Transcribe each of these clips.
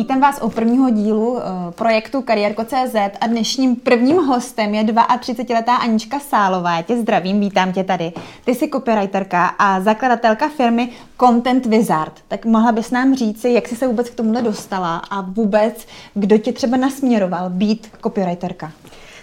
Vítám vás u prvního dílu uh, projektu Kariérko.cz a dnešním prvním hostem je 32-letá Anička Sálová. Já tě zdravím, vítám tě tady. Ty jsi copywriterka a zakladatelka firmy Content Wizard. Tak mohla bys nám říci, jak jsi se vůbec k tomuhle dostala a vůbec, kdo tě třeba nasměroval být copywriterka?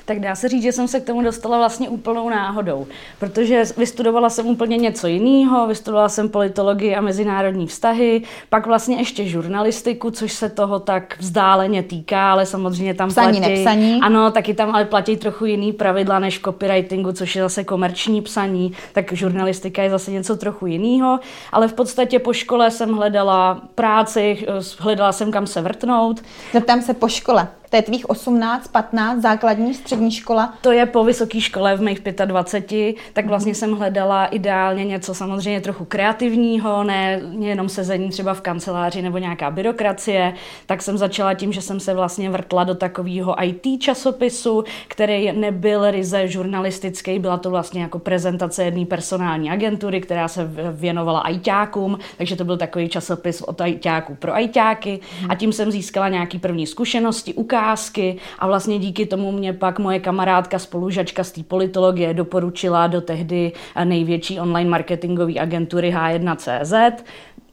Tak dá se říct, že jsem se k tomu dostala vlastně úplnou náhodou, protože vystudovala jsem úplně něco jiného, vystudovala jsem politologii a mezinárodní vztahy, pak vlastně ještě žurnalistiku, což se toho tak vzdáleně týká, ale samozřejmě tam psaní, platí... Nepsaní. Ano, taky tam ale platí trochu jiný pravidla než copywritingu, což je zase komerční psaní, tak žurnalistika je zase něco trochu jiného, ale v podstatě po škole jsem hledala práci, hledala jsem kam se vrtnout. Zeptám se po škole. To je tvých 18, 15, základní, střední škola? To je po vysoké škole v mých 25, tak vlastně jsem hledala ideálně něco samozřejmě trochu kreativního, ne jenom sezení třeba v kanceláři nebo nějaká byrokracie, tak jsem začala tím, že jsem se vlastně vrtla do takového IT časopisu, který nebyl ryze žurnalistický, byla to vlastně jako prezentace jedné personální agentury, která se věnovala ITákům, takže to byl takový časopis od ITáků pro ITáky a tím jsem získala nějaký první zkušenosti, ukázky a vlastně díky tomu mě pak moje kamarádka, spolužačka z té politologie doporučila do tehdy největší online marketingové agentury H1CZ.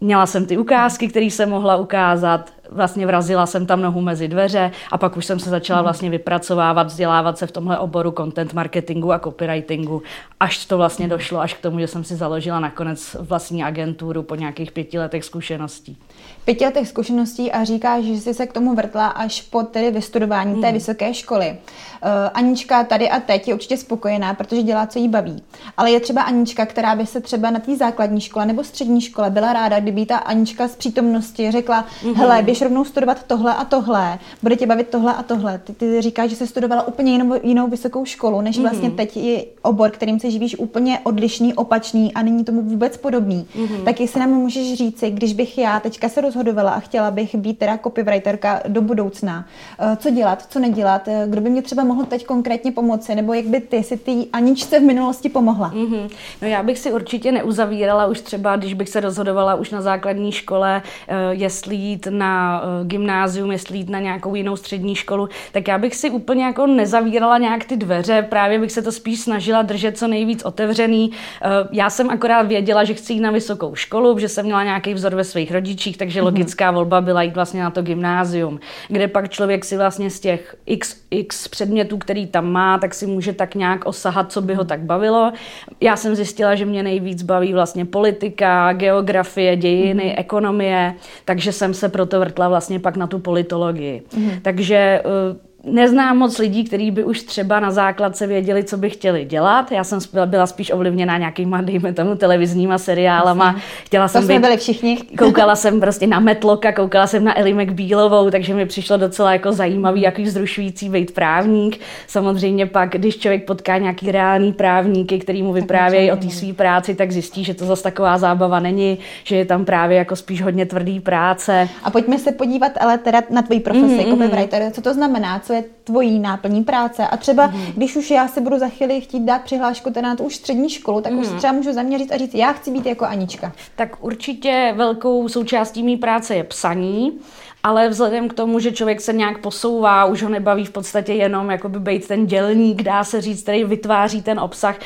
Měla jsem ty ukázky, které jsem mohla ukázat, vlastně vrazila jsem tam nohu mezi dveře a pak už jsem se začala mhm. vlastně vypracovávat, vzdělávat se v tomhle oboru content marketingu a copywritingu, až to vlastně došlo až k tomu, že jsem si založila nakonec vlastní agenturu po nějakých pěti letech zkušeností. Pěti letech zkušeností a říkáš, že jsi se k tomu vrtla až po tedy vystudování hmm. té vysoké školy. Uh, Anička tady a teď je určitě spokojená, protože dělá, co jí baví. Ale je třeba Anička, která by se třeba na té základní škole nebo střední škole byla ráda, kdyby ta Anička z přítomnosti řekla, hmm. hele, běž rovnou studovat tohle a tohle, bude tě bavit tohle a tohle. Ty, ty říkáš, že jsi studovala úplně jinou, jinou vysokou školu, než vlastně mm-hmm. teď je obor, kterým se živíš úplně odlišný, opačný a není tomu vůbec podobný. Mm-hmm. Tak jestli nám můžeš říci, když bych já teďka se rozhodovala a chtěla bych být teda copywriterka do budoucna, eh, co dělat, co nedělat, eh, kdo by mě třeba mohl teď konkrétně pomoci, nebo jak by ty si ty Aničce v minulosti pomohla? Mm-hmm. No já bych si určitě neuzavírala už třeba, když bych se rozhodovala už na základní škole, eh, jestli jít na gymnázium, jestli jít na nějakou jinou střední školu, tak já bych si úplně jako nezavírala nějak ty dveře, právě bych se to spíš snažila držet co nejvíc otevřený. Já jsem akorát věděla, že chci jít na vysokou školu, že jsem měla nějaký vzor ve svých rodičích, takže. Logická volba byla jít vlastně na to gymnázium, kde pak člověk si vlastně z těch x, x předmětů, který tam má, tak si může tak nějak osahat, co by ho tak bavilo. Já jsem zjistila, že mě nejvíc baví vlastně politika, geografie, dějiny, mm-hmm. ekonomie, takže jsem se proto vrtla vlastně pak na tu politologii. Mm-hmm. Takže eh, neznám moc lidí, kteří by už třeba na základce věděli, co by chtěli dělat. Já jsem byla spíš ovlivněná nějakýma, dejme tomu, televizníma seriálama. Chtěla jsem to být, jsme byli všichni. Koukala jsem prostě na Metloka, koukala jsem na Ellie McBealovou, takže mi přišlo docela jako zajímavý, jaký zrušující být právník. Samozřejmě pak, když člověk potká nějaký reálný právníky, který mu vyprávějí o té své práci, tak zjistí, že to zase taková zábava není, že je tam právě jako spíš hodně tvrdý práce. A pojďme se podívat ale teda na tvoji profesi mm-hmm. jako writer. Co to znamená? Co je tvojí náplní práce. A třeba, mm. když už já si budu za chvíli chtít dát přihlášku teda na tu už střední školu, tak mm. už mhm. třeba můžu zaměřit a říct, já chci být jako Anička. Tak určitě velkou součástí mé práce je psaní ale vzhledem k tomu, že člověk se nějak posouvá, už ho nebaví v podstatě jenom jakoby být ten dělník, dá se říct, který vytváří ten obsah,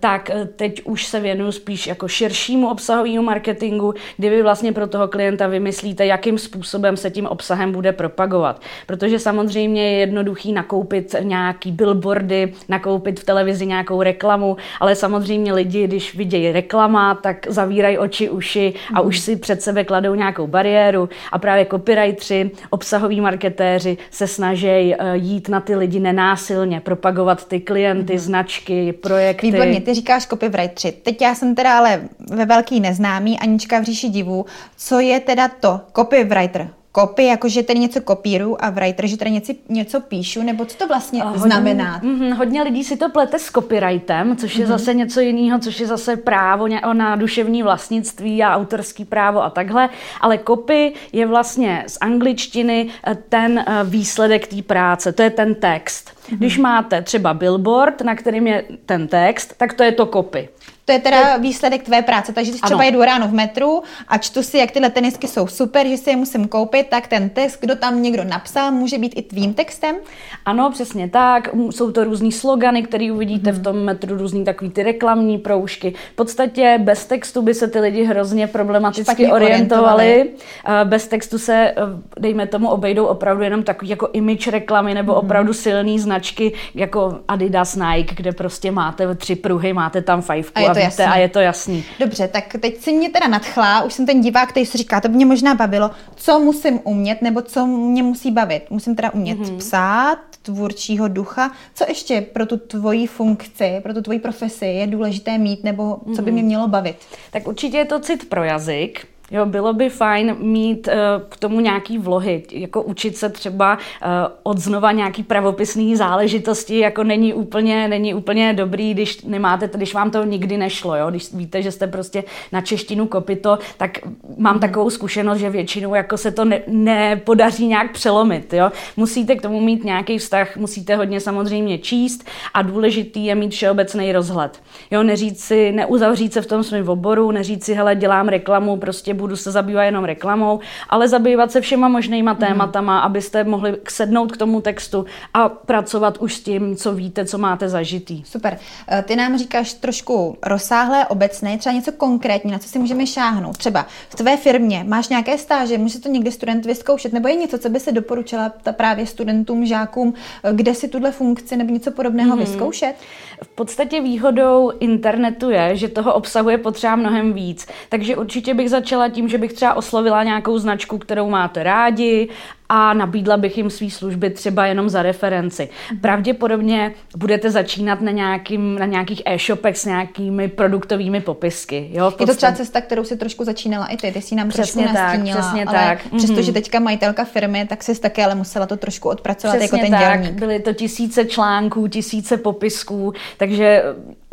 tak teď už se věnuju spíš jako širšímu obsahovému marketingu, kdy vy vlastně pro toho klienta vymyslíte, jakým způsobem se tím obsahem bude propagovat. Protože samozřejmě je jednoduchý nakoupit nějaký billboardy, nakoupit v televizi nějakou reklamu, ale samozřejmě lidi, když vidějí reklama, tak zavírají oči, uši a už si před sebe kladou nějakou bariéru a právě copyright marketři, obsahoví marketéři se snaží eh, jít na ty lidi nenásilně, propagovat ty klienty, mm. značky, projekty. Výborně, ty říkáš copywriteri. Teď já jsem teda ale ve velký neznámý, Anička v říši divů. Co je teda to copywriter? Copy, jakože tady něco kopíru a writer, že tady něco, něco píšu, nebo co to vlastně hodně, znamená? Mm, hodně lidí si to plete s copyrightem, což je mm-hmm. zase něco jiného, což je zase právo na duševní vlastnictví a autorský právo a takhle, ale copy je vlastně z angličtiny eh, ten eh, výsledek té práce, to je ten text. Mm-hmm. Když máte třeba billboard, na kterým je ten text, tak to je to copy. To je teda výsledek tvé práce, takže když třeba jedu ráno v metru a čtu si, jak tyhle tenisky jsou super, že si je musím koupit, tak ten text, kdo tam někdo napsal, může být i tvým textem? Ano, přesně tak. Jsou to různý slogany, které uvidíte hmm. v tom metru, různý takový ty reklamní proužky. V podstatě bez textu by se ty lidi hrozně problematicky orientovali. orientovali. Bez textu se, eh, dejme tomu, obejdou opravdu jenom takový jako image reklamy nebo hmm. opravdu silný značky jako Adidas, Nike, kde prostě máte tři pruhy, máte tam fajfku a, a, víte, a je to jasný. Dobře, tak teď si mě teda nadchla, už jsem ten divák, který si říká, to by mě možná bavilo, co musím umět nebo co mě musí bavit. Musím teda umět hmm. psát, tvůrčího ducha. Co ještě pro tu tvoji funkci, pro tu tvoji profesi je důležité mít nebo co by mě mhm. mělo bavit? Tak určitě je to cit pro jazyk, Jo, bylo by fajn mít uh, k tomu nějaký vlohy, jako učit se třeba uh, od znova nějaký pravopisný záležitosti, jako není úplně, není úplně dobrý, když nemáte, když vám to nikdy nešlo, jo? když víte, že jste prostě na češtinu kopito, tak mám takovou zkušenost, že většinou jako se to ne, nepodaří nějak přelomit. Jo? Musíte k tomu mít nějaký vztah, musíte hodně samozřejmě číst a důležitý je mít všeobecný rozhled. Jo, neříct si, neuzavřít se v tom svém oboru, neříct si, hele, dělám reklamu, prostě budu se zabývat jenom reklamou, ale zabývat se všema možnýma mhm. tématama, mm. abyste mohli sednout k tomu textu a pracovat už s tím, co víte, co máte zažitý. Super. Eh, ty nám říkáš trošku rozsáhlé, obecné, třeba něco konkrétní, na co si můžeme šáhnout. Třeba v tvé firmě máš nějaké stáže, může to někdy student vyzkoušet, nebo je něco, co by se doporučila právě studentům, žákům, eh, kde si tuhle funkci nebo něco podobného mm. vyzkoušet? V podstatě výhodou internetu je, že toho obsahuje potřeba mnohem víc. Takže určitě bych začala tím, že bych třeba oslovila nějakou značku, kterou máte rádi a nabídla bych jim své služby třeba jenom za referenci. Pravděpodobně budete začínat na, nějakým, na nějakých e-shopech s nějakými produktovými popisky. Jo, Je to třeba cesta, kterou si trošku začínala i ty, ty jsi nám přesně trošku tak, nastínila, přesně ale tak. přestože mm-hmm. teďka majitelka firmy, tak jsi taky ale musela to trošku odpracovat přesně jako ten tak. dělník. Byly to tisíce článků, tisíce popisků, takže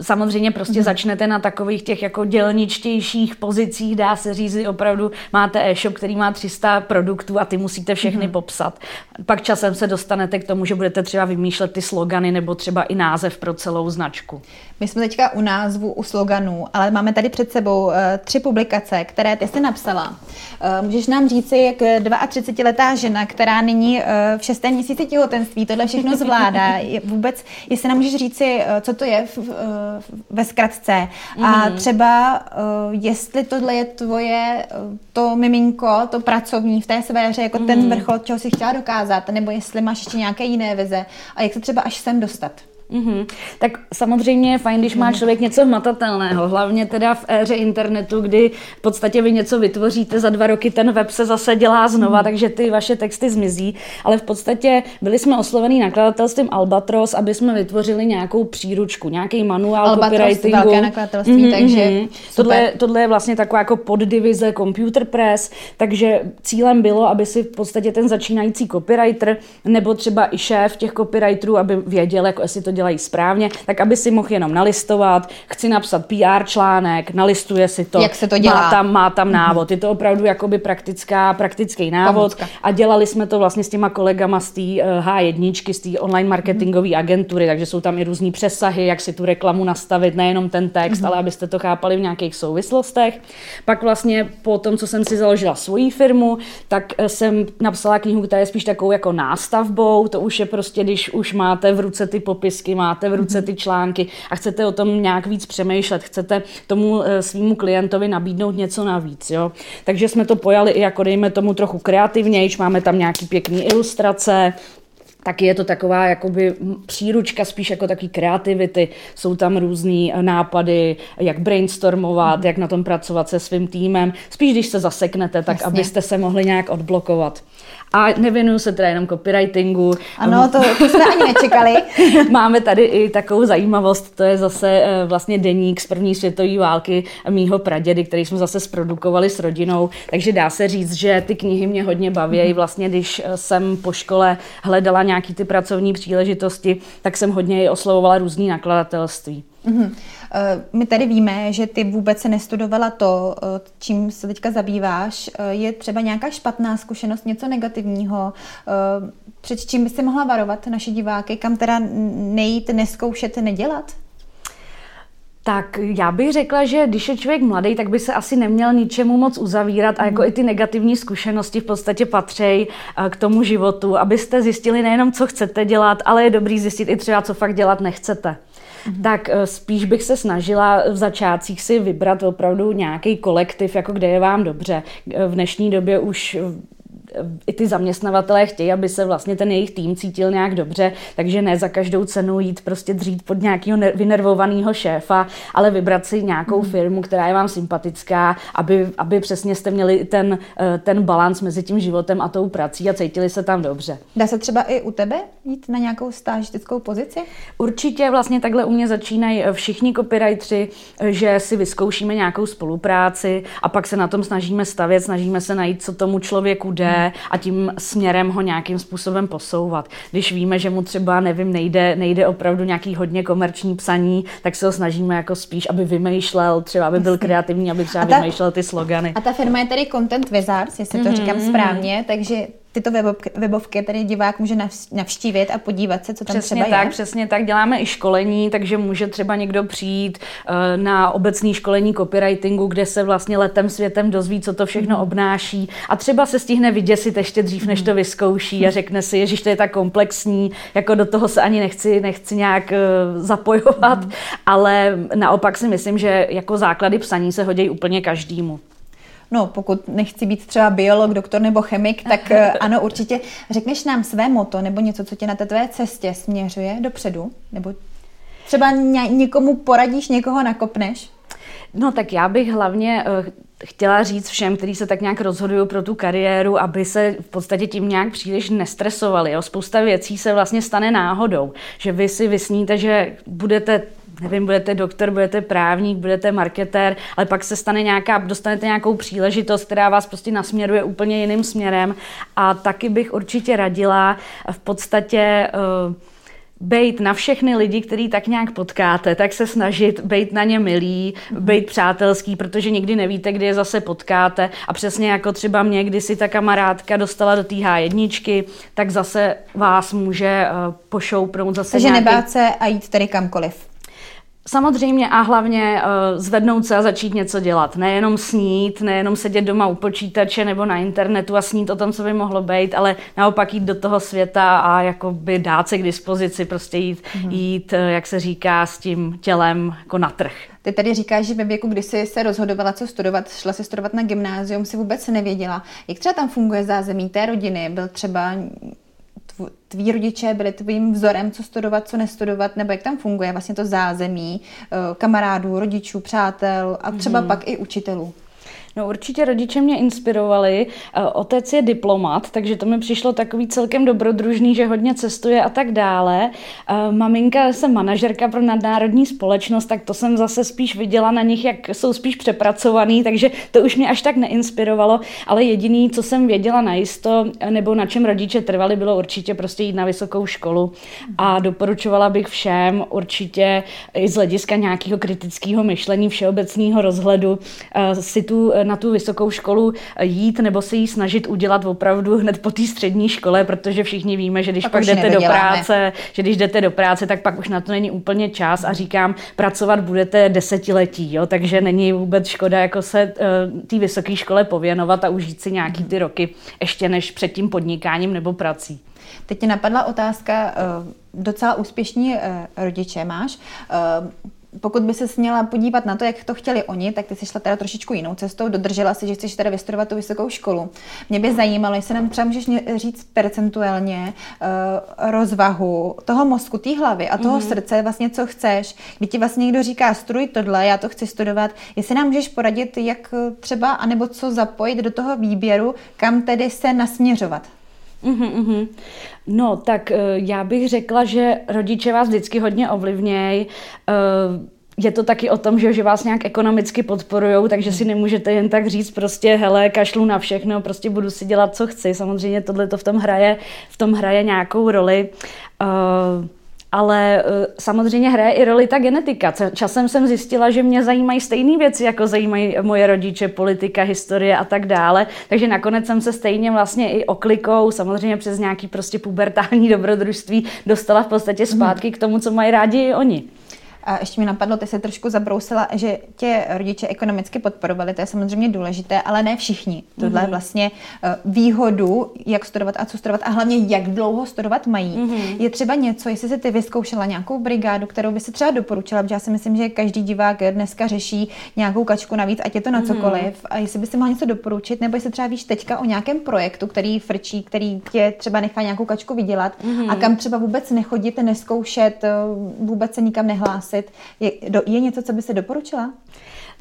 samozřejmě prostě mm-hmm. začnete na takových těch jako dělničtějších pozicích, dá se říct, opravdu máte e-shop, který má 300 produktů a ty musíte všechny mm-hmm. popsat. Pak časem se dostanete k tomu, že budete třeba vymýšlet ty slogany nebo třeba i název pro celou značku. My jsme teďka u názvu, u sloganů, ale máme tady před sebou uh, tři publikace, které ty jsi napsala. Uh, můžeš nám říci, jak 32-letá žena, která nyní uh, v šestém měsíci těhotenství tohle všechno zvládá, je vůbec, jestli nám můžeš říci, uh, co to je v, uh, ve zkratce mm. a mhm. třeba uh, jestli tohle je tvoje uh, to miminko, to pracovní v té sféře, jako mm. ten mhm. vrchol, čeho si chtěla dokázat, nebo jestli máš ještě nějaké jiné vize a jak se třeba až sem dostat. Mm-hmm. Tak samozřejmě je fajn, když má člověk něco hmatatelného, hlavně teda v éře internetu, kdy v podstatě vy něco vytvoříte, za dva roky ten web se zase dělá znova, mm. takže ty vaše texty zmizí, ale v podstatě byli jsme oslovení nakladatelstvím Albatros, aby jsme vytvořili nějakou příručku, nějaký manuál Albatros, copywritingu. velké nakladatelství, mm-hmm. takže mhm. tohle, tohle je vlastně taková jako poddivize Computer Press, takže cílem bylo, aby si v podstatě ten začínající copywriter nebo třeba i šéf těch copywriterů, aby věděl, jako jestli to dělají správně, tak aby si mohl jenom nalistovat, chci napsat PR článek, nalistuje si to. Jak se to dělá? Má tam, má tam mhm. návod. Je to opravdu jakoby praktická, praktický návod. Pomocka. A dělali jsme to vlastně s těma kolegama z té H1, eh, z té online marketingové agentury, takže jsou tam i různý přesahy, jak si tu reklamu nastavit, nejenom ten text, mm. ale abyste to chápali v nějakých souvislostech. Pak vlastně po tom, co jsem si založila svoji firmu, tak eh, jsem napsala knihu, která je spíš takovou jako nástavbou. To už je prostě, když už máte v ruce ty popisky popisky, máte v ruce ty články a chcete o tom nějak víc přemýšlet, chcete tomu eh, svýmu klientovi nabídnout něco navíc. Jo? Takže jsme to pojali i jako dejme tomu trochu kreativnější, máme tam nějaký pěkný ilustrace, taky je to taková jakoby příručka spíš jako taky kreativity. Jsou tam různý eh, nápady, jak brainstormovat, mm. jak na tom pracovat se svým týmem. Spíš když se zaseknete, tak Jasně. abyste se mohli nějak odblokovat. A nevěnuju se teda jenom copywritingu. Ano, to, to jsme ani nečekali. Máme tady i takovou zajímavost, to je zase eh, vlastně deník z první světové války mýho pradědy, který jsme zase zprodukovali s rodinou. Takže dá se říct, že ty knihy mě hodně baví. Mm-hmm. Vlastně, když eh, jsem po škole hledala nějaký ty pracovní příležitosti, tak jsem hodně i oslovovala různý nakladatelství. Mm-hmm. My tady víme, že ty vůbec se nestudovala to, eh, čím se teďka zabýváš. Je třeba nějaká špatná zkušenost, něco negativního, před čím by se mohla varovat naše diváky, kam teda nejít, neskoušet, nedělat? Tak já bych řekla, že když je člověk mladý, tak by se asi neměl ničemu moc uzavírat a jako i ty negativní zkušenosti v podstatě patří eh, k tomu životu, abyste zjistili nejenom, co chcete dělat, ale je dobrý zjistit i třeba, co fakt dělat nechcete. Mm-hmm. Tak eh, spíš bych se snažila v začátcích si vybrat opravdu nějaký kolektiv, jako kde je vám dobře. Eh, v dnešní době už i ty zaměstnavatelé chtějí, aby se vlastně ten jejich tým cítil nějak dobře, takže ne za každou cenu jít prostě dřít pod nějakého vynervovaného šéfa, ale vybrat si nějakou hmm. firmu, která je vám sympatická, aby, aby přesně jste měli ten, eh, ten balans mezi tím životem a tou prací a cítili se tam dobře. Dá se třeba i u tebe jít na nějakou stážistickou pozici? Určitě vlastně takhle u mě začínají všichni copywriteri, že si vyzkoušíme nějakou spolupráci a pak se na tom snažíme stavět, snažíme se najít, co tomu člověku jde, a tím směrem ho nějakým způsobem posouvat. Když víme, že mu třeba, nevím, nejde, nejde opravdu nějaký hodně komerční psaní, tak se ho snažíme jako spíš, aby vymýšlel, třeba aby byl kreativní, aby třeba ta, vymýšlel ty slogany. A ta firma je tedy Content Wizards, jestli to mm-hmm. říkám mhm. správně, takže tyto webovky, webovky tady divák může navštívit a podívat se, co tam přesně třeba tak, je. Přesně tak, děláme i školení, takže může třeba někdo přijít eh, na obecní školení copywritingu, kde se vlastně letem světem dozví, co to všechno mm. obnáší a třeba se stihne vyděsit ještě dřív, než to vyzkouší a řekne si, že to je tak komplexní, jako do toho se ani nechci, nechci nějak eh, zapojovat, mm. ale naopak si myslím, že jako základy psaní se hodí úplně každému. No, pokud nechci být třeba biolog, doktor nebo chemik, tak eh, ano, určitě. Řekneš nám své moto nebo něco, co tě na té tvé cestě směřuje dopředu? Nebo třeba někomu poradíš, někoho nakopneš? No tak já bych hlavně uh, chtěla říct všem, kteří se tak nějak rozhodují pro tu kariéru, aby se v podstatě tím nějak příliš nestresovali. Jo? Spousta věcí se vlastně stane náhodou, že vy si vysníte, že budete nevím, budete doktor, budete právník, budete marketér, ale pak se stane nějaká, dostanete nějakou příležitost, která vás prostě nasměruje úplně jiným směrem. A taky bych určitě radila v podstatě uh, bejt na všechny lidi, který tak nějak potkáte, tak se snažit bejt na ně milý, bejt přátelský, protože nikdy nevíte, kdy je zase potkáte. A přesně jako třeba mě, kdy si ta kamarádka dostala do té H1, tak zase vás může uh, pošoupnout zase Takže nějaký... nebát se a jít tady kamkoliv. Samozřejmě a hlavně uh, zvednout se a začít něco dělat. Nejenom snít, nejenom sedět doma u počítače nebo na internetu a snít o tom, co by mohlo být, ale naopak jít do toho světa a jakoby dát se k dispozici, prostě jít, mm-hmm. jít, eh, jak se říká, s tím tělem jako na trh. Ty tady říkáš, že ve věku, kdy jsi se rozhodovala, co studovat, šla si studovat na gymnázium, si vůbec nevěděla. Jak třeba tam funguje zázemí té rodiny? Byl třeba tví rodiče byli tvým vzorem, co studovat, co nestudovat, nebo jak tam funguje vlastně to zázemí eh, kamarádů, rodičů, přátel a třeba mm. pak i učitelů? No určitě rodiče mě inspirovali. Eh, otec je diplomat, takže to mi přišlo takový celkem dobrodružný, že hodně cestuje a tak dále. Eh, maminka jsem manažerka pro nadnárodní společnost, tak to jsem zase spíš viděla na nich, jak jsou spíš přepracovaný, takže to už mě až tak neinspirovalo, ale jediný, co jsem věděla najisto, nebo na čem rodiče trvali, bylo určitě prostě jít na vysokou školu a doporučovala bych všem určitě i z hlediska nějakého kritického myšlení, všeobecného rozhledu eh, si tu na tu vysokou školu jít nebo se jí snažit udělat opravdu hned po té střední škole, protože všichni víme, že když pak, pak jdete do práce, že když jdete do práce, tak pak už na to není úplně čas a říkám, pracovat budete desetiletí, jo, takže není vůbec škoda jako se uh, té vysoké škole pověnovat a užít si nějaký ty roky ještě než před tím podnikáním nebo prací. Teď mě napadla otázka, uh, docela úspěšní uh, rodiče máš pokud by se měla podívat na to, jak to chtěli oni, tak ty jsi šla teda trošičku jinou cestou, dodržela si, že chceš teda vystudovat tu vysokou školu. Mě by zajímalo, jestli nám třeba můžeš říct percentuálně uh, rozvahu toho mozku, té hlavy a toho mm-hmm. srdce, vlastně co chceš. Když ti vlastně někdo říká, studuj tohle, já to chci studovat, jestli nám můžeš poradit, jak třeba, anebo co zapojit do toho výběru, kam tedy se nasměřovat. Uhum, uhum. No, tak uh, já bych řekla, že rodiče vás vždycky hodně ovlivnějí. Uh, je to taky o tom, že, že vás nějak ekonomicky podporují, takže si nemůžete jen tak říct prostě, hele, kašlu na všechno, prostě budu si dělat, co chci. Samozřejmě tohle to v tom hraje, v tom hraje nějakou roli. Uh, ale uh, samozřejmě hraje i roli ta genetika. Časem jsem zjistila, že mě zajímají stejné věci, jako zajímají moje rodiče, politika, historie a tak dále. Takže nakonec jsem se stejně vlastně i oklikou, samozřejmě přes nějaký prostě pubertální dobrodružství, dostala v podstatě zpátky k tomu, co mají rádi i oni. A ještě mi napadlo, ty se trošku zabrousila, že tě rodiče ekonomicky podporovali, to je samozřejmě důležité, ale ne všichni. Tohle mm-hmm. vlastně eh, výhodu, jak studovat a co studovat a hlavně jak dlouho studovat mají. Mm-hmm. Je třeba něco, jestli jsi ty vyzkoušela nějakou brigádu, kterou by si třeba doporučila, protože já si myslím, že každý divák dneska řeší nějakou kačku navíc, ať je to na mhm. cokoliv. Mm-hmm. A jestli by si mohla něco doporučit, nebo jestli třeba víš teďka o nějakém projektu, který frčí, který tě třeba nechá nějakou kačku vydělat mm-hmm. a kam třeba vůbec nechodit, neskoušet, eh, vůbec se nikam nehlásit. Je, do, je něco, co by se doporučila?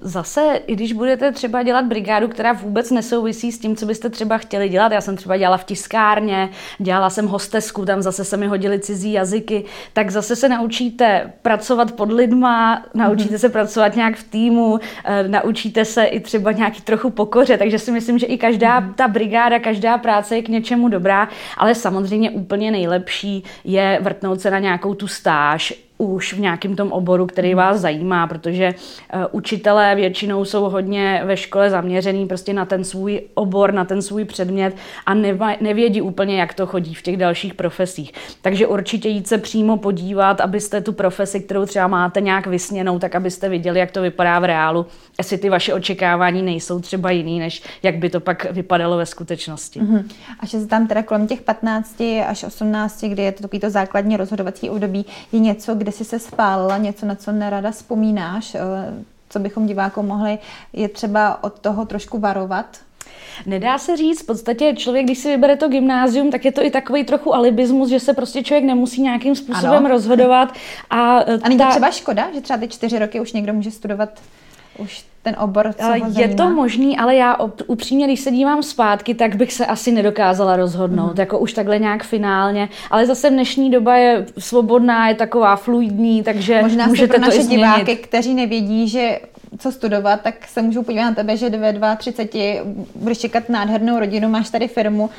Zase, i když budete třeba dělat brigádu, která vůbec nesouvisí s tím, co byste třeba chtěli dělat, já jsem třeba dělala v tiskárně, dělala jsem hostesku, tam zase se mi hodily cizí jazyky, tak zase se naučíte pracovat pod lidma, naučíte mm-hmm. se pracovat nějak v týmu, eh, naučíte se i třeba nějaký trochu pokoře, takže si myslím, že i každá mm-hmm. ta brigáda, každá práce je k něčemu dobrá, ale samozřejmě úplně nejlepší je vrtnout se na nějakou tu stáž, už v nějakém tom oboru, který vás zajímá, protože uh, učitelé většinou jsou hodně ve škole zaměřený prostě na ten svůj obor, na ten svůj předmět a nevědí úplně, jak to chodí v těch dalších profesích. Takže určitě jít se přímo podívat, abyste tu profesi, kterou třeba máte nějak vysněnou, tak abyste viděli, jak to vypadá v reálu, jestli ty vaše očekávání nejsou třeba jiný, než jak by to pak vypadalo ve skutečnosti. Mm-hmm. A že se tam teda kolem těch 15 až 18, kdy je to takový to základní rozhodovací období, je něco, kde jsi se spálila, něco, na co nerada vzpomínáš, eh, co bychom divákům mohli, je třeba od toho trošku varovat? Nedá se říct, v podstatě člověk, když si vybere to gymnázium, tak je to i takový trochu alibismus, že se prostě člověk nemusí nějakým způsobem ano. rozhodovat. A, a není to třeba škoda, že třeba ty čtyři roky už někdo může studovat už ten obor, co Je zajímá? to možný, ale já upřímně, když se dívám zpátky, tak bych se asi nedokázala rozhodnout, mm. jako už takhle nějak finálně. Ale zase dnešní doba je svobodná, je taková fluidní, takže Možná můžete pro naše to i diváky, kteří nevědí, že co studovat, tak se můžou podívat na tebe, že ve 32 budeš čekat nádhernou rodinu, máš tady firmu uh,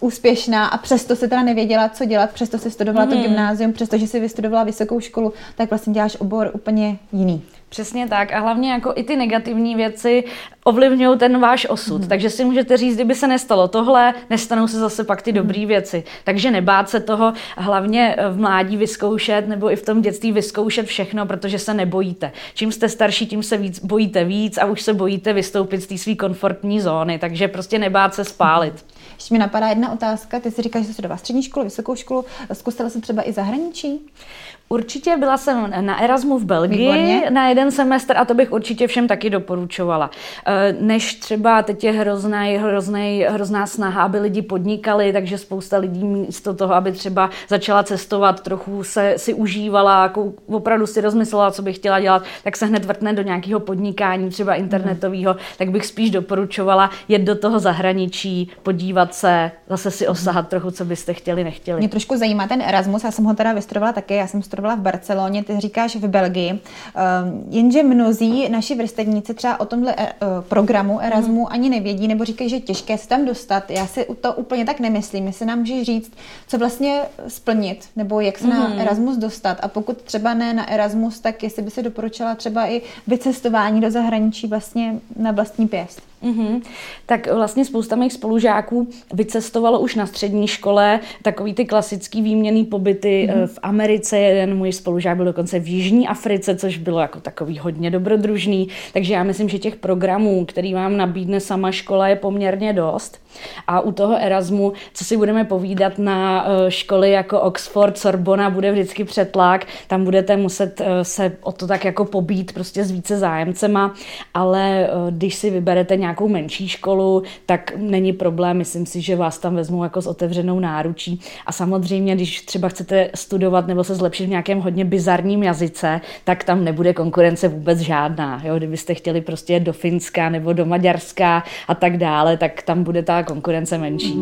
úspěšná a přesto se teda nevěděla, co dělat, přesto si studovala mm. to gymnázium, přestože si vystudovala vysokou školu, tak vlastně děláš obor úplně jiný. Přesně tak a hlavně jako i ty negativní věci ovlivňují ten váš osud. Mm. Takže si můžete říct, kdyby se nestalo tohle, nestanou se zase pak ty dobré věci. Takže nebát se toho hlavně v mládí vyzkoušet nebo i v tom dětství vyzkoušet všechno, protože se nebojíte. Čím jste starší, tím se víc bojíte víc a už se bojíte vystoupit z té své komfortní zóny. Takže prostě nebát se spálit. Ještě mi napadá jedna otázka. Ty si říkáš, že jsi studovala střední školu, vysokou školu. Zkusila jsi třeba i zahraničí? Určitě byla jsem na Erasmu v Belgii Výborně. na jeden semestr a to bych určitě všem taky doporučovala. Eh, než třeba teď je hrozný, hrozný, hrozná snaha, aby lidi podnikali, takže spousta lidí místo toho, aby třeba začala cestovat, trochu se si užívala, jako opravdu si rozmyslela, co by chtěla dělat, tak se hned vrtne do nějakého podnikání, třeba internetového, tak bych spíš doporučovala jet do toho zahraničí, podívat se, zase si osahat trochu, co byste chtěli, nechtěli. Mě trošku zajímá ten Erasmus, já jsem ho teda vystudovala také, já jsem studovala v Barceloně, ty říkáš v Belgii, um, jenže mnozí naši vrstevníci třeba o tomhle uh, programu Erasmu hmm. ani nevědí, nebo říkají, že je těžké se tam dostat. Já si to úplně tak nemyslím. Jestli nám můžeš říct, co vlastně splnit, nebo jak se hmm. na Erasmus dostat. A pokud třeba ne na Erasmus, tak jestli by se doporučila třeba i vycestování do zahraničí vlastně na vlastní pěst. Mm-hmm. Tak vlastně spousta mých spolužáků vycestovalo už na střední škole takový ty klasický výměný pobyty mm-hmm. v Americe. Jeden můj spolužák byl dokonce v Jižní Africe, což bylo jako takový hodně dobrodružný. Takže já myslím, že těch programů, který vám nabídne sama škola, je poměrně dost. A u toho Erasmu, co si budeme povídat na eh, školy jako Oxford, Sorbona, bude vždycky přetlak, tam budete muset eh, se o to tak jako pobít prostě s více zájemcema, ale když si vyberete nějak nějakou menší školu, tak není problém. Myslím si, že vás tam vezmou jako s otevřenou náručí. A samozřejmě, když třeba chcete studovat nebo se zlepšit v nějakém hodně bizarním jazyce, tak tam nebude konkurence vůbec žádná. Jo? Kdybyste chtěli prostě do Finska nebo do Maďarska a tak dále, tak tam bude ta konkurence menší.